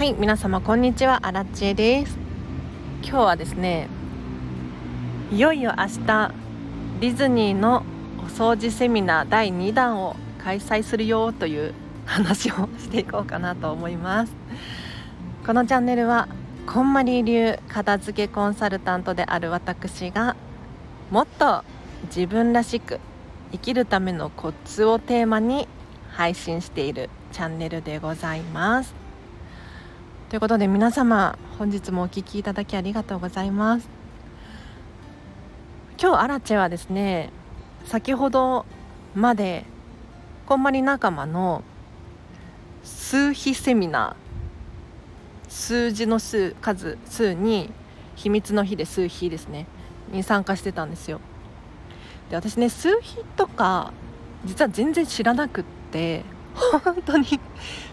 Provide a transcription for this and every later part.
はい皆様こんにちは。アラチェです。今日はですねいよいよ明日ディズニーのお掃除セミナー第2弾を開催するよという話をしていこうかなと思います。このチャンネルはこんまり流片付けコンサルタントである私がもっと自分らしく生きるためのコツをテーマに配信しているチャンネルでございます。ということで皆様本日もお聴きいただきありがとうございます。今日アラチェはですね先ほどまでこんまり仲間の数比セミナー数字の数数数に秘密の日で数比ですねに参加してたんですよ。で私ね数比とか実は全然知らなくって本当に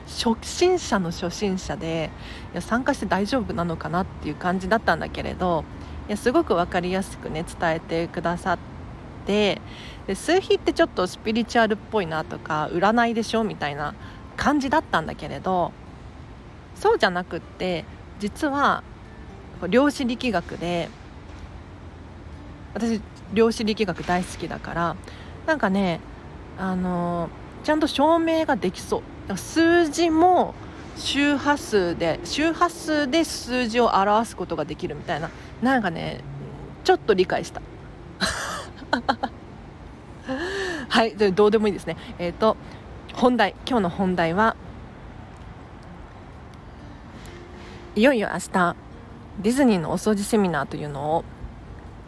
初心者の初心者でいや参加して大丈夫なのかなっていう感じだったんだけれどいやすごく分かりやすくね伝えてくださってで数比ってちょっとスピリチュアルっぽいなとか占いでしょみたいな感じだったんだけれどそうじゃなくって実は量子力学で私量子力学大好きだからなんかねあのーちゃんと証明ができそう。数字も周波数で周波数で数字を表すことができるみたいな。なんかねちょっと理解した。はいどうでもいいですね。えっ、ー、と本題今日の本題はいよいよ明日ディズニーのお掃除セミナーというのを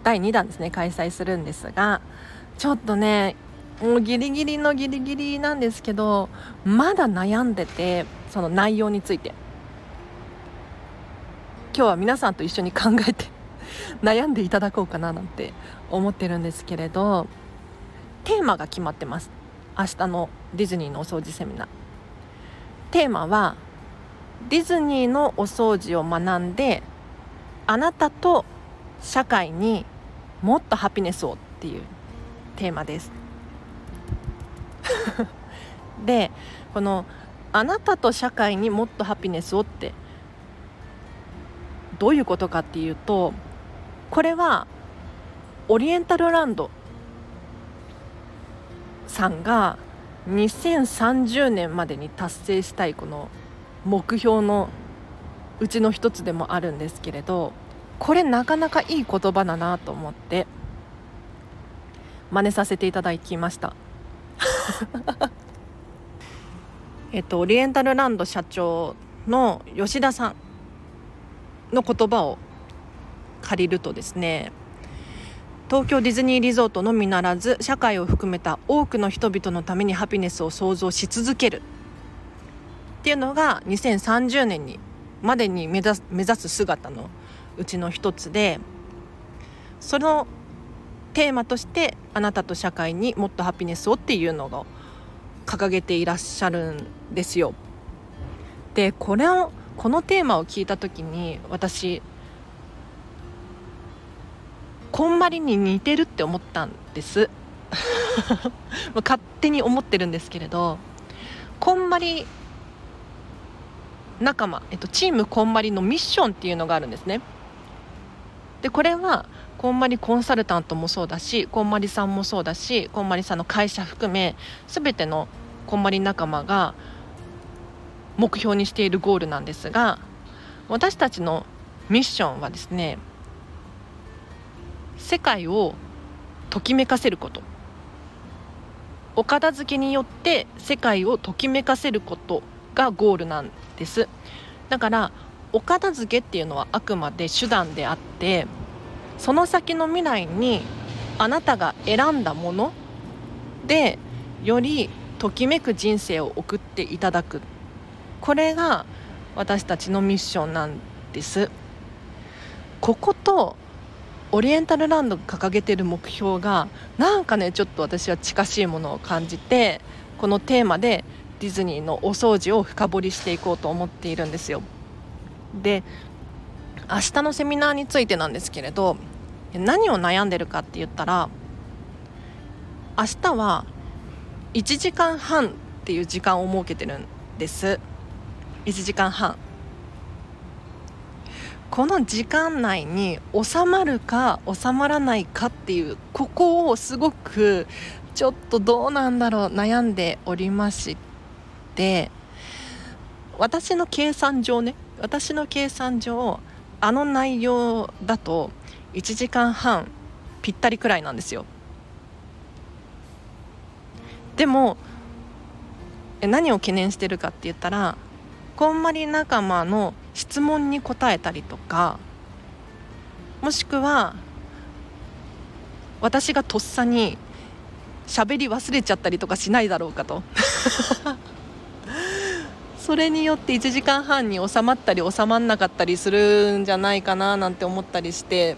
第2弾ですね開催するんですがちょっとねもうギリギリのギリギリなんですけどまだ悩んでてその内容について。今日は皆さんと一緒に考えて 悩んでいただこうかななんて思ってるんですけれどテーマが決まってます。明日のディズニーのお掃除セミナー。テーマはディズニーのお掃除を学んであなたと社会にもっとハピネスをっていうテーマです。でこの「あなたと社会にもっとハピネスを」ってどういうことかっていうとこれはオリエンタルランドさんが2030年までに達成したいこの目標のうちの一つでもあるんですけれどこれなかなかいい言葉だなと思って真似させていただきました。えっとオリエンタルランド社長の吉田さんの言葉を借りるとですね東京ディズニーリゾートのみならず社会を含めた多くの人々のためにハピネスを創造し続ける。っていうのが2030年にまでに目指す目指す姿のうちの一つでそのテーマとしてあなたと社会にもっとハピネスをっていうのを掲げていらっしゃるんですよ。でこれをこのテーマを聞いた時に私こんまりに似てるって思ったんです 勝手に思ってるんですけれどこんまり仲間、えっと、チームこんまりのミッションっていうのがあるんですねでこれはこんまりコンサルタントもそうだしこんまりさんもそうだしこんまりさんの会社含め全てのこんまり仲間が目標にしているゴールなんですが私たちのミッションはですね世界をときめかせること。お片付けによって世界をときめかせることがゴールなんです。だからお片付けっていうのはあくまで手段であってその先の未来にあなたが選んだものでよりときめく人生を送っていただく。これが私たちのミッションなんです。こことオリエンタルランドが掲げている目標がなんかねちょっと私は近しいものを感じてこのテーマでディズニーのお掃除を深掘りしていこうと思っているんですよ。で明日のセミナーについてなんですけれど何を悩んでるかって言ったら明日は1時間半っていう時間を設けてるんです。1時間半。この時間内に収まるか収まらないかっていうここをすごくちょっとどうなんだろう悩んでおりまして。私の計算上ね私の計算上あの内容だと1時間半ぴったりくらいなんですよ。でも何を懸念してるかって言ったらこんまり仲間の質問に答えたりとかもしくは私がとっさに喋り忘れちゃったりとかしないだろうかと。それによって1時間半に収まったり収まんなかったりするんじゃないかななんて思ったりして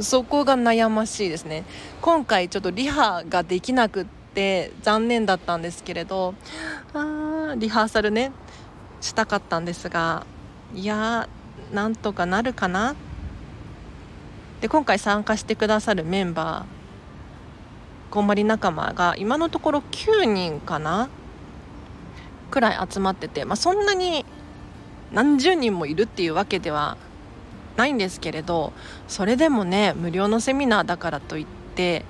そこが悩ましいですね。今回ちょっとリハができなくって残念だったんですけれどあリハーサルねしたかったんですがいやなんとかなるかな。で今回参加してくださるメンバーこんまり仲間が今のところ9人かな。くらい集まってて、まあ、そんなに何十人もいるっていうわけではないんですけれどそれでもね無料のセミナーだからといって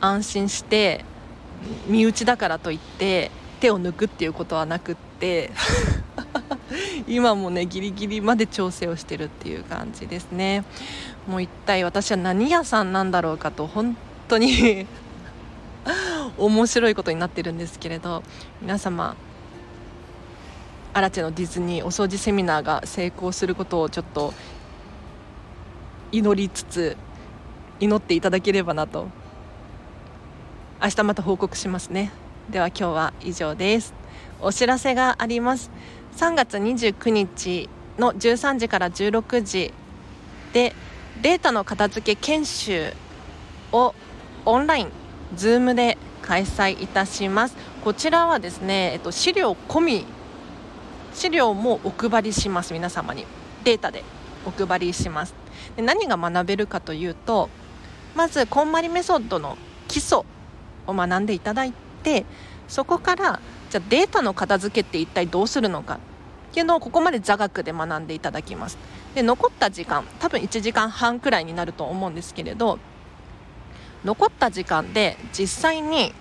安心して身内だからといって手を抜くっていうことはなくって 今もねギリギリまで調整をしてるっていう感じですね。もう一体私は何屋さんなんだろうかと本当に 面白いことになってるんですけれど皆様アラチェのディズニーお掃除セミナーが成功することをちょっと祈りつつ祈っていただければなと。明日また報告しますね。では今日は以上です。お知らせがあります。3月29日の13時から16時でデータの片付け研修をオンライン Zoom で開催いたします。こちらはですね、えっと、資料込み資料もお配りします。皆様に。データでお配りします。で何が学べるかというとまずこんまりメソッドの基礎を学んでいただいてそこからじゃあデータの片付けって一体どうするのか。っていうのをここまで座学で学んでいただきます。で残った時間多分1時間半くらいになると思うんですけれど残った時間で実際に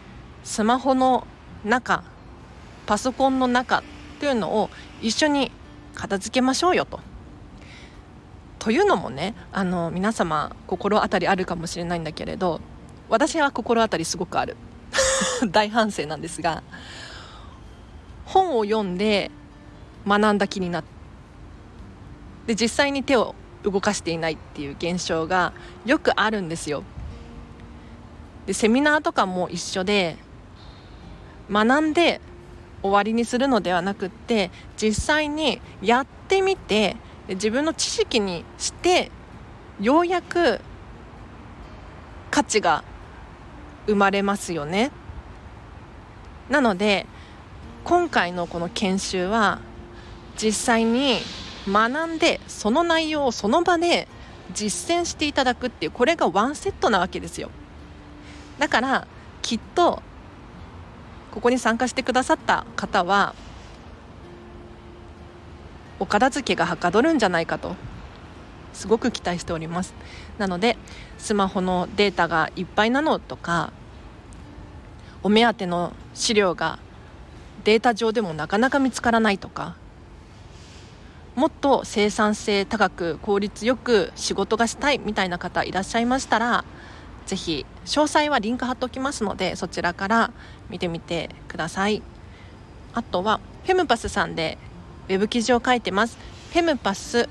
スマホの中パソコンの中っていうのを一緒に片付けましょうよと。というのもねあの皆様心当たりあるかもしれないんだけれど私は心当たりすごくある 大反省なんですが本を読んで学んだ気になって実際に手を動かしていないっていう現象がよくあるんですよ。でセミナーとかも一緒で学んで終わりにするのではなくって実際にやってみて自分の知識にしてようやく価値が生まれますよね。なので今回のこの研修は実際に学んでその内容をその場で実践していただくっていうこれがワンセットなわけですよだからきっとここに参加してくださった方はお片付けがはかどるんじゃないかとすごく期待しております。なのでスマホのデータがいっぱいなのとかお目当ての資料がデータ上でもなかなか見つからないとかもっと生産性高く効率よく仕事がしたいみたいな方いらっしゃいましたらぜひ詳細はリンク貼っておきますのでそちらから見てみてください。あとはフェムパスさんでウェブ記事を書いてます。フェムパス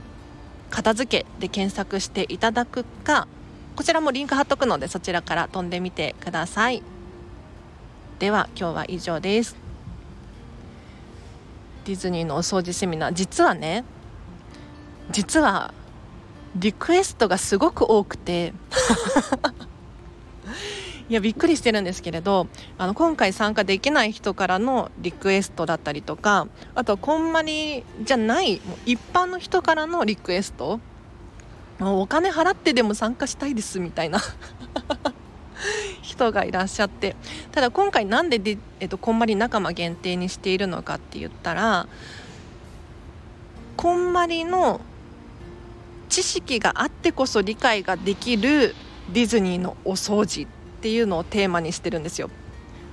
片付けで検索していただくかこちらもリンク貼っとくのでそちらから飛んでみてください。では今日は以上です。ディズニーのお掃除セミナー。実はね実はリクエストがすごく多くて。いやびっくりしてるんですけれどあの今回参加できない人からのリクエストだったりとかあとこんまりじゃない一般の人からのリクエスト。お金払ってでも参加したいですみたいな。人がいらっしゃって。ただ今回なんでで、えっと、こんまり仲間限定にしているのかって言ったらこんまりの知識があってこそ理解ができるディズニーのお掃除。っっていうのをテーマにしてるんですよ。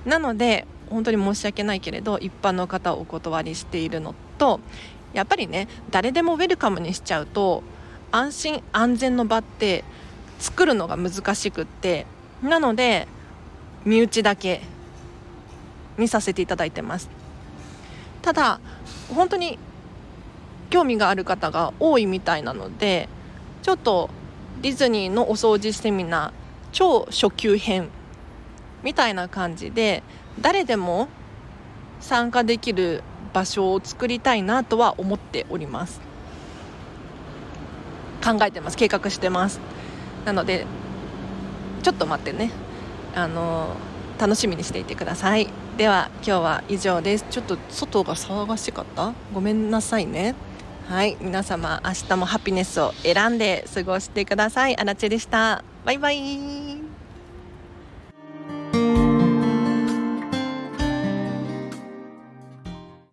なので本当に申し訳ないけれど一般の方をお断りしているのとやっぱりね誰でもウェルカムにしちゃうと安心安全の場って作るのが難しくってなので身内だけにさせていただいてます。ただ本当に興味がある方が多いみたいなのでちょっとディズニーのお掃除セミナー超初級編みたいな感じで誰でも参加できる場所を作りたいなとは思っております。考えてます。計画してます。なのでちょっと待ってね。あの楽しみにしていてください。では今日は以上です。ちょっと外が騒がしかった？ごめんなさいね。はい。皆様明日もハピネスを選んで過ごしてください。あらちでした。バイバイ。